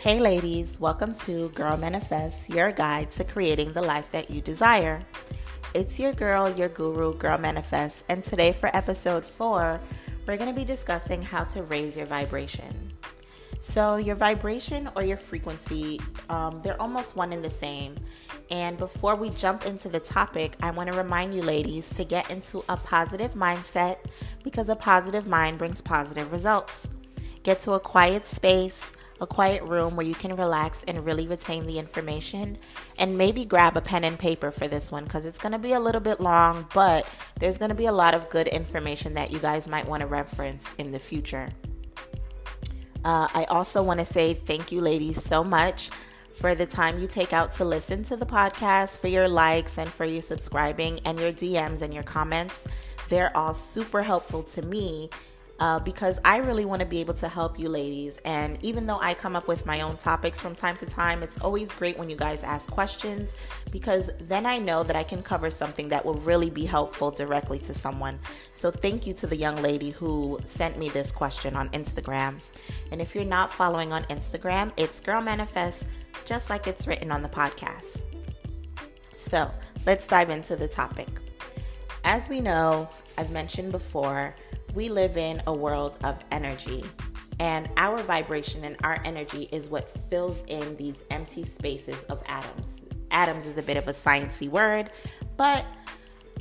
Hey, ladies, welcome to Girl Manifest, your guide to creating the life that you desire. It's your girl, your guru, Girl Manifest, and today for episode four, we're going to be discussing how to raise your vibration. So, your vibration or your frequency, um, they're almost one and the same. And before we jump into the topic, I want to remind you, ladies, to get into a positive mindset because a positive mind brings positive results. Get to a quiet space a quiet room where you can relax and really retain the information. And maybe grab a pen and paper for this one because it's going to be a little bit long, but there's going to be a lot of good information that you guys might want to reference in the future. Uh, I also want to say thank you, ladies, so much for the time you take out to listen to the podcast, for your likes, and for you subscribing, and your DMs and your comments. They're all super helpful to me uh, because I really want to be able to help you ladies. And even though I come up with my own topics from time to time, it's always great when you guys ask questions because then I know that I can cover something that will really be helpful directly to someone. So thank you to the young lady who sent me this question on Instagram. And if you're not following on Instagram, it's Girl Manifest, just like it's written on the podcast. So let's dive into the topic. As we know, I've mentioned before, we live in a world of energy. And our vibration and our energy is what fills in these empty spaces of atoms. Atoms is a bit of a sciencey word, but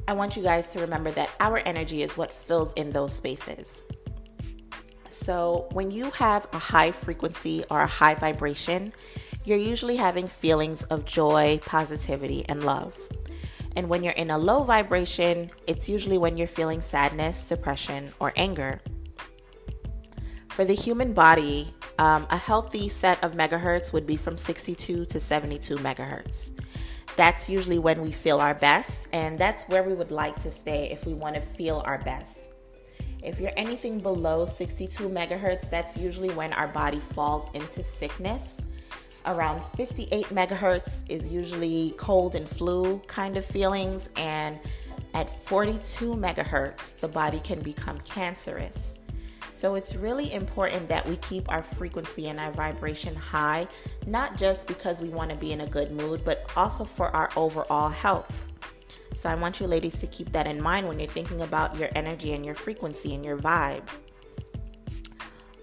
I want you guys to remember that our energy is what fills in those spaces. So, when you have a high frequency or a high vibration, you're usually having feelings of joy, positivity, and love. And when you're in a low vibration, it's usually when you're feeling sadness, depression, or anger. For the human body, um, a healthy set of megahertz would be from 62 to 72 megahertz. That's usually when we feel our best, and that's where we would like to stay if we want to feel our best. If you're anything below 62 megahertz, that's usually when our body falls into sickness around 58 megahertz is usually cold and flu kind of feelings, and at 42 megahertz, the body can become cancerous. So it's really important that we keep our frequency and our vibration high, not just because we want to be in a good mood, but also for our overall health. So I want you ladies to keep that in mind when you're thinking about your energy and your frequency and your vibe.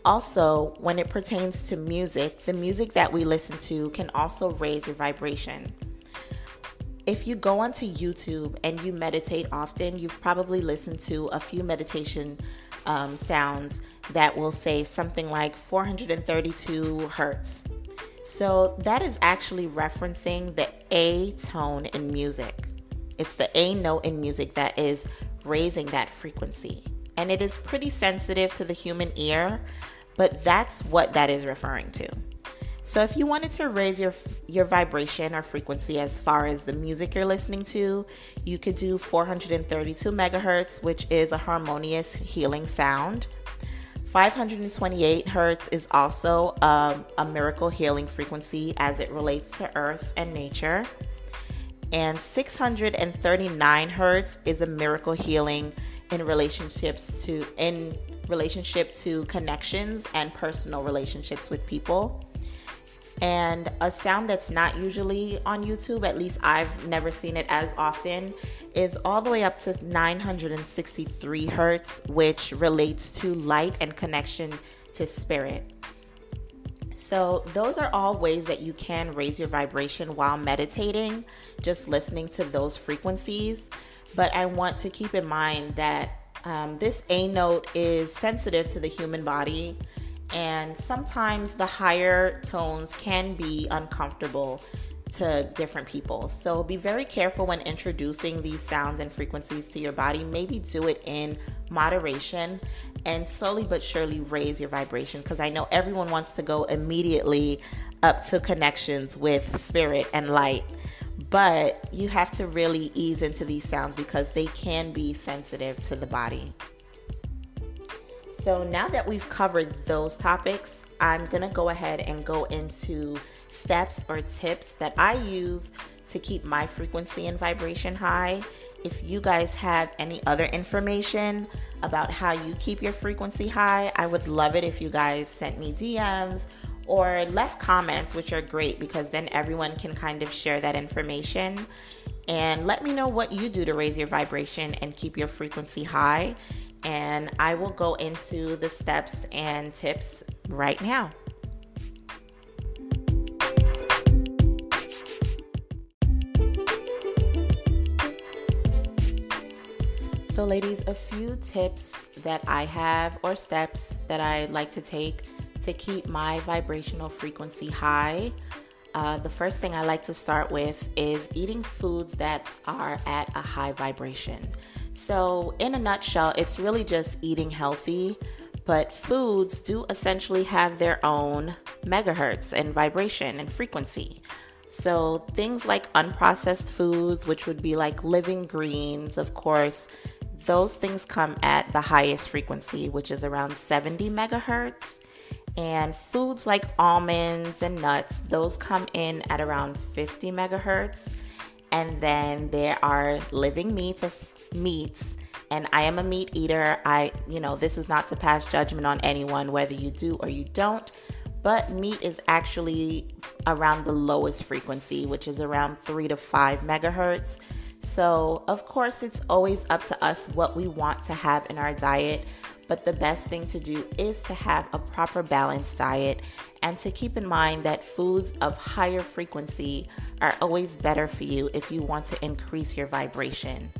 Also, when it pertains to music, the music that we listen to can also raise your vibration. If you go onto YouTube and you meditate often, you've probably listened to a few meditation um, sounds that will say something like 432 hertz. So that is actually referencing the A tone in music. It's the A note in music that is raising that frequency. And it is pretty sensitive to the human ear, but that's what that is referring to. So if you wanted to raise your your vibration or frequency as far as the music you're listening to, you could do 432 megahertz, which is a harmonious healing sound. 528 hertz is also um, a miracle healing frequency as it relates to earth and nature. And 639 hertz is a miracle healing in relationships to in relationship to connections and personal relationships with people. And a sound that's not usually on YouTube, at least I've never seen it as often, is all the way up to 963 hertz, which relates to light and connection to spirit. So, those are all ways that you can raise your vibration while meditating, just listening to those frequencies. But I want to keep in mind that um, this A note is sensitive to the human body, and sometimes the higher tones can be uncomfortable to different people. So be very careful when introducing these sounds and frequencies to your body. Maybe do it in moderation and slowly but surely raise your vibration because I know everyone wants to go immediately up to connections with spirit and light but you have to really ease into these sounds because they can be sensitive to the body. So, now that we've covered those topics, I'm gonna go ahead and go into steps or tips that I use to keep my frequency and vibration high. If you guys have any other information about how you keep your frequency high, I would love it if you guys sent me DMs or left comments, which are great because then everyone can kind of share that information. And let me know what you do to raise your vibration and keep your frequency high. And I will go into the steps and tips right now. So, ladies, a few tips that I have or steps that I like to take to keep my vibrational frequency high. Uh, the first thing I like to start with is eating foods that are at a high vibration. So, in a nutshell, it's really just eating healthy, but foods do essentially have their own megahertz and vibration and frequency. So, things like unprocessed foods, which would be like living greens, of course, those things come at the highest frequency, which is around 70 megahertz. And foods like almonds and nuts, those come in at around 50 megahertz. And then there are living meats of meats. And I am a meat eater. I, you know, this is not to pass judgment on anyone, whether you do or you don't. But meat is actually around the lowest frequency, which is around three to five megahertz. So, of course, it's always up to us what we want to have in our diet, but the best thing to do is to have a proper balanced diet and to keep in mind that foods of higher frequency are always better for you if you want to increase your vibration.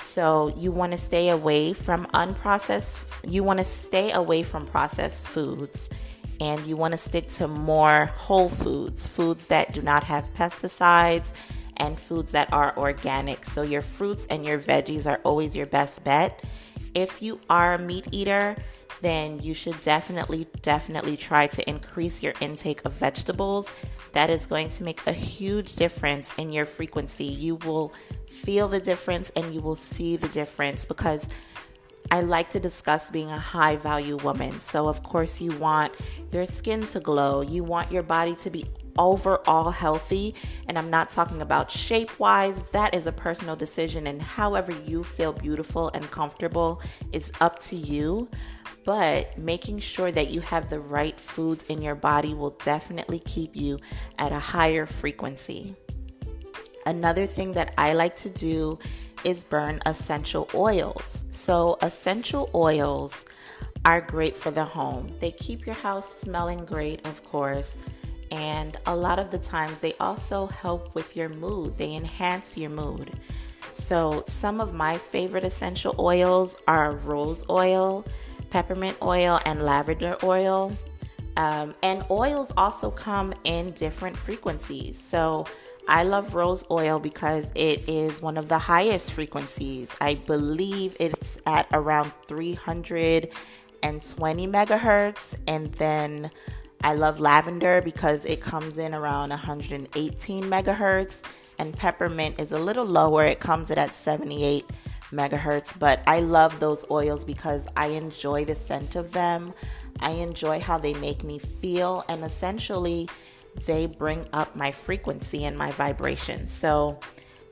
So, you want to stay away from unprocessed, you want to stay away from processed foods and you want to stick to more whole foods, foods that do not have pesticides and foods that are organic. So, your fruits and your veggies are always your best bet. If you are a meat eater, then you should definitely, definitely try to increase your intake of vegetables. That is going to make a huge difference in your frequency. You will feel the difference and you will see the difference because I like to discuss being a high value woman. So, of course, you want your skin to glow, you want your body to be overall healthy. And I'm not talking about shape wise, that is a personal decision. And however you feel beautiful and comfortable is up to you. But making sure that you have the right foods in your body will definitely keep you at a higher frequency. Another thing that I like to do is burn essential oils. So, essential oils are great for the home. They keep your house smelling great, of course and a lot of the times they also help with your mood, they enhance your mood. So, some of my favorite essential oils are rose oil, peppermint oil, and lavender oil. Um, and oils also come in different frequencies. So, I love rose oil because it is one of the highest frequencies. I believe it's at around 320 megahertz, and then I love lavender because it comes in around 118 megahertz, and peppermint is a little lower. It comes in at 78 megahertz, but I love those oils because I enjoy the scent of them. I enjoy how they make me feel, and essentially, they bring up my frequency and my vibration. So,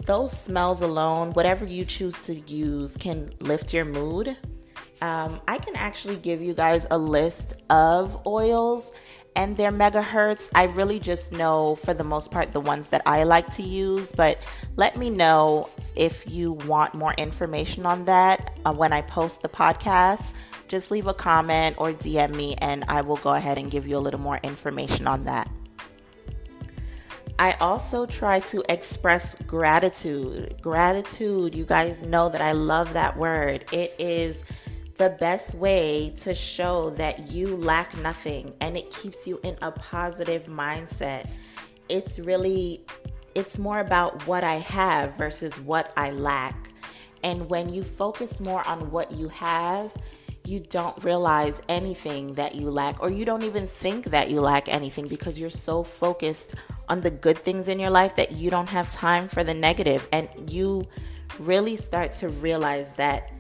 those smells alone, whatever you choose to use, can lift your mood. Um, I can actually give you guys a list of oils and their megahertz. I really just know for the most part the ones that I like to use, but let me know if you want more information on that uh, when I post the podcast. Just leave a comment or DM me, and I will go ahead and give you a little more information on that. I also try to express gratitude. Gratitude, you guys know that I love that word. It is the best way to show that you lack nothing and it keeps you in a positive mindset. It's really it's more about what I have versus what I lack. And when you focus more on what you have, you don't realize anything that you lack, or you don't even think that you lack anything because you're so focused on the good things in your life that you don't have time for the negative. And you really start to realize that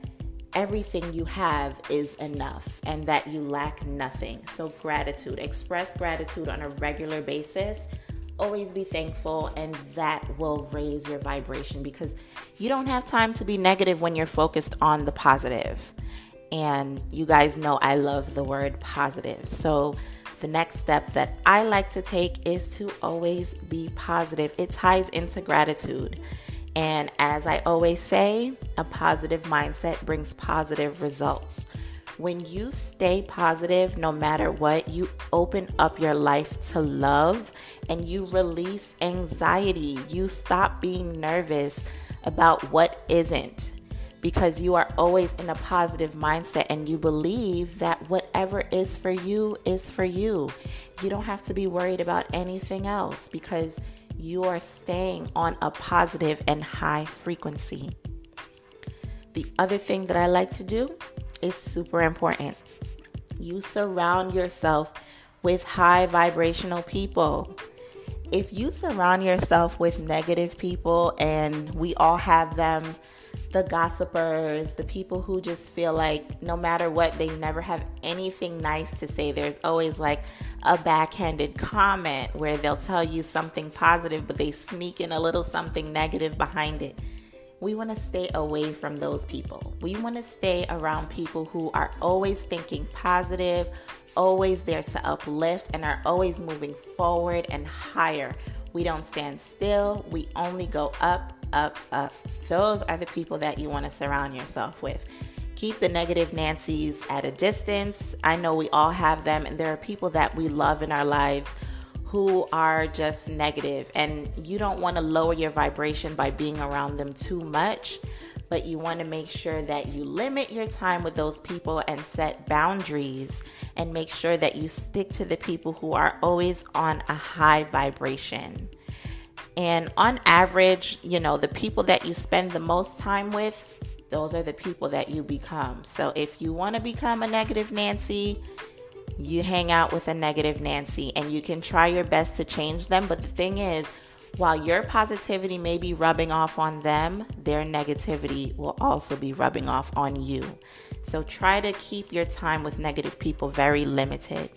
everything you have is enough and that you lack nothing. So, gratitude, express gratitude on a regular basis. Always be thankful, and that will raise your vibration because you don't have time to be negative when you're focused on the positive. And you guys know I love the word positive. So, the next step that I like to take is to always be positive. It ties into gratitude. And as I always say, a positive mindset brings positive results. When you stay positive, no matter what, you open up your life to love and you release anxiety. You stop being nervous about what isn't because you are always in a positive mindset and you believe that whatever is for you is for you. You don't have to be worried about anything else because you are staying on a positive and high frequency. The other thing that I like to do is super important. You surround yourself with high vibrational people. If you surround yourself with negative people, and we all have them, the gossipers, the people who just feel like no matter what, they never have anything nice to say. There's always like a backhanded comment where they'll tell you something positive, but they sneak in a little something negative behind it. We want to stay away from those people. We want to stay around people who are always thinking positive, always there to uplift, and are always moving forward and higher. We don't stand still, we only go up, up, up. Those are the people that you want to surround yourself with. Keep the negative Nancy's at a distance. I know we all have them, and there are people that we love in our lives who are just negative, and you don't want to lower your vibration by being around them too much. But you want to make sure that you limit your time with those people and set boundaries and make sure that you stick to the people who are always on a high vibration. And on average, you know, the people that you spend the most time with, those are the people that you become. So if you want to become a negative Nancy, you hang out with a negative Nancy and you can try your best to change them. But the thing is, while your positivity may be rubbing off on them, their negativity will also be rubbing off on you. So try to keep your time with negative people very limited.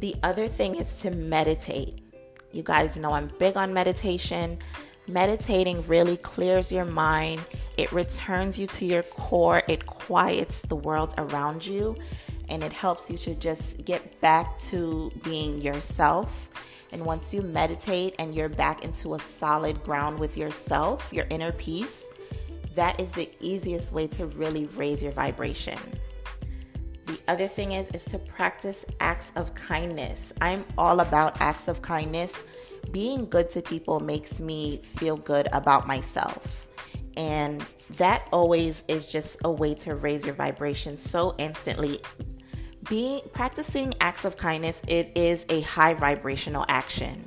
The other thing is to meditate. You guys know I'm big on meditation. Meditating really clears your mind, it returns you to your core, it quiets the world around you, and it helps you to just get back to being yourself. And once you meditate and you're back into a solid ground with yourself, your inner peace, that is the easiest way to really raise your vibration. The other thing is is to practice acts of kindness. I'm all about acts of kindness. Being good to people makes me feel good about myself. And that always is just a way to raise your vibration so instantly. Being practicing acts of kindness, it is a high vibrational action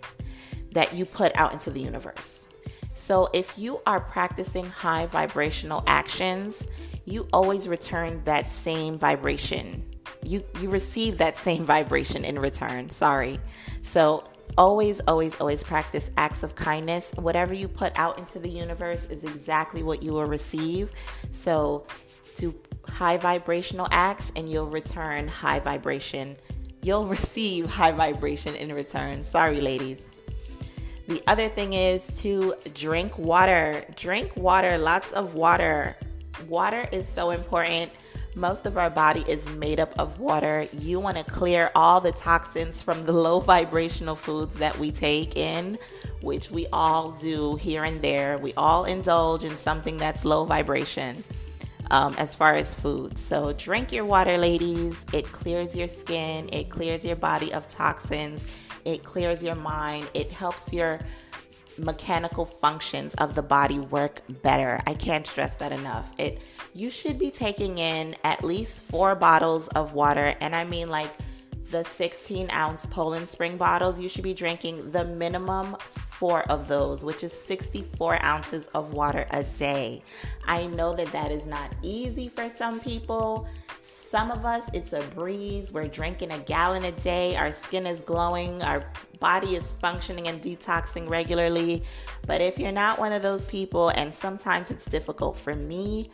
that you put out into the universe. So if you are practicing high vibrational actions, you always return that same vibration. You you receive that same vibration in return. Sorry. So always always always practice acts of kindness. Whatever you put out into the universe is exactly what you will receive. So do high vibrational acts and you'll return high vibration. You'll receive high vibration in return. Sorry ladies. The other thing is to drink water. Drink water, lots of water. Water is so important. Most of our body is made up of water. You want to clear all the toxins from the low vibrational foods that we take in, which we all do here and there. We all indulge in something that's low vibration um, as far as food. So, drink your water, ladies. It clears your skin, it clears your body of toxins, it clears your mind, it helps your mechanical functions of the body work better. I can't stress that enough. It you should be taking in at least 4 bottles of water and I mean like the 16 ounce Poland Spring bottles, you should be drinking the minimum four of those, which is 64 ounces of water a day. I know that that is not easy for some people. Some of us, it's a breeze. We're drinking a gallon a day. Our skin is glowing. Our body is functioning and detoxing regularly. But if you're not one of those people, and sometimes it's difficult for me,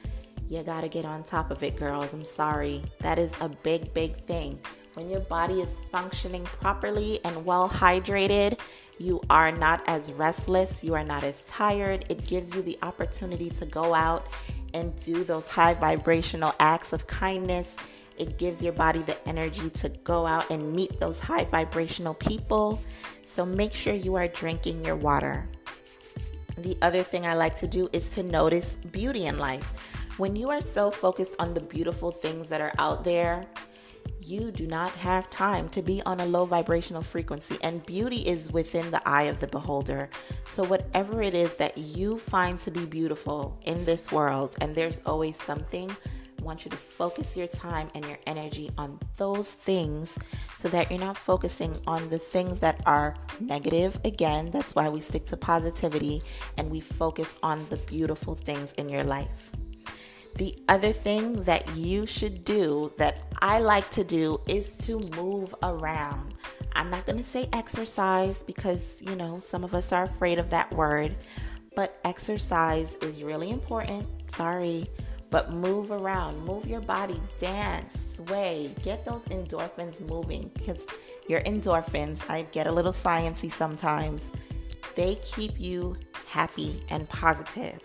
you gotta get on top of it, girls. I'm sorry. That is a big, big thing. When your body is functioning properly and well hydrated, you are not as restless, you are not as tired. It gives you the opportunity to go out and do those high vibrational acts of kindness It gives your body the energy to go out and meet those high vibrational people. So make sure you are drinking your water. The other thing I like to do is to notice beauty in life. When you are so focused on the beautiful things that are out there, you do not have time to be on a low vibrational frequency, and beauty is within the eye of the beholder. So, whatever it is that you find to be beautiful in this world, and there's always something, I want you to focus your time and your energy on those things so that you're not focusing on the things that are negative. Again, that's why we stick to positivity and we focus on the beautiful things in your life. The other thing that you should do that I like to do is to move around. I'm not going to say exercise because, you know, some of us are afraid of that word, but exercise is really important. Sorry. But move around, move your body, dance, sway, get those endorphins moving because your endorphins, I get a little sciencey sometimes, they keep you happy and positive.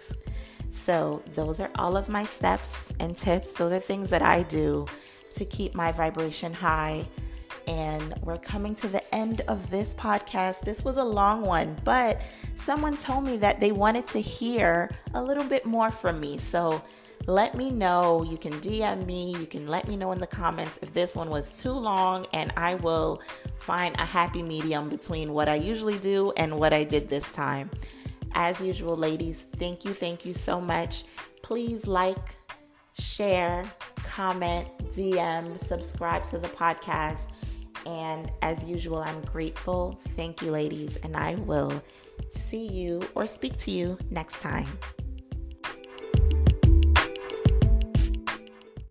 So, those are all of my steps and tips. Those are things that I do to keep my vibration high. And we're coming to the end of this podcast. This was a long one, but someone told me that they wanted to hear a little bit more from me. So, let me know. You can DM me. You can let me know in the comments if this one was too long, and I will find a happy medium between what I usually do and what I did this time. As usual, ladies, thank you, thank you so much. Please like, share, comment, DM, subscribe to the podcast. And as usual, I'm grateful. Thank you, ladies, and I will see you or speak to you next time.